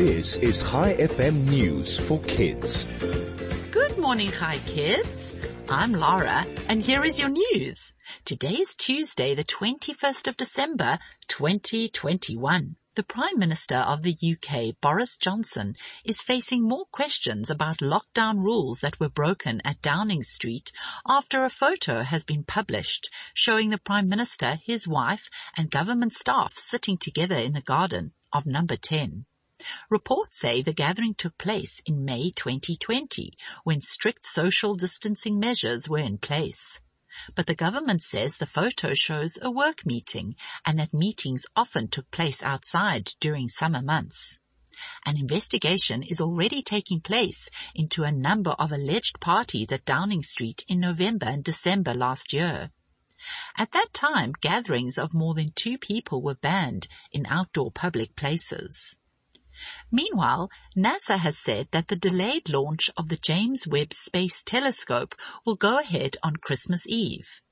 This is ChaiFM News for Kids. Good morning, hi kids. I'm Laura and here is your news. Today is Tuesday, the 21st of December, 2021. The Prime Minister of the UK, Boris Johnson, is facing more questions about lockdown rules that were broken at Downing Street after a photo has been published showing the Prime Minister, his wife and government staff sitting together in the garden of number 10. Reports say the gathering took place in May 2020 when strict social distancing measures were in place. But the government says the photo shows a work meeting and that meetings often took place outside during summer months. An investigation is already taking place into a number of alleged parties at Downing Street in November and December last year. At that time, gatherings of more than two people were banned in outdoor public places. Meanwhile, NASA has said that the delayed launch of the James Webb Space Telescope will go ahead on Christmas Eve.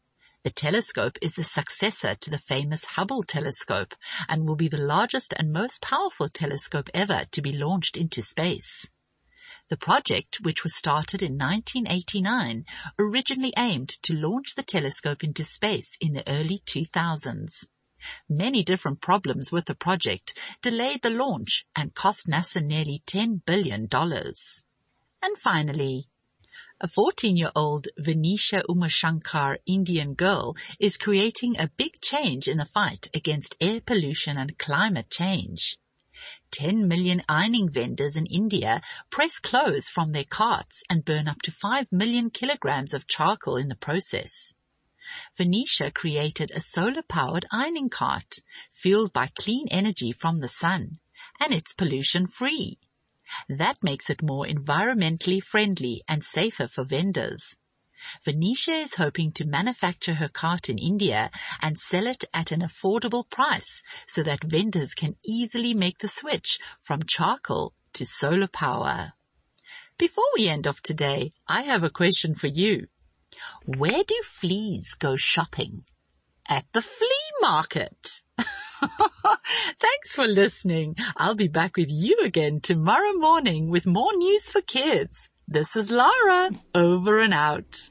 The telescope is the successor to the famous Hubble telescope and will be the largest and most powerful telescope ever to be launched into space. The project, which was started in 1989, originally aimed to launch the telescope into space in the early 2000s. Many different problems with the project delayed the launch and cost NASA nearly $10 billion. And finally, a 14-year-old Vinisha Umashankar Indian girl is creating a big change in the fight against air pollution and climate change. 10 million ironing vendors in India press clothes from their carts and burn up to 5 million kilograms of charcoal in the process. Vinisha created a solar-powered ironing cart fueled by clean energy from the sun and it's pollution-free. That makes it more environmentally friendly and safer for vendors. Vinisha is hoping to manufacture her cart in India and sell it at an affordable price so that vendors can easily make the switch from charcoal to solar power. Before we end off today, I have a question for you. Where do fleas go shopping? At the flea market. Thanks for listening. I'll be back with you again tomorrow morning with more news for kids. This is Lara, over and out.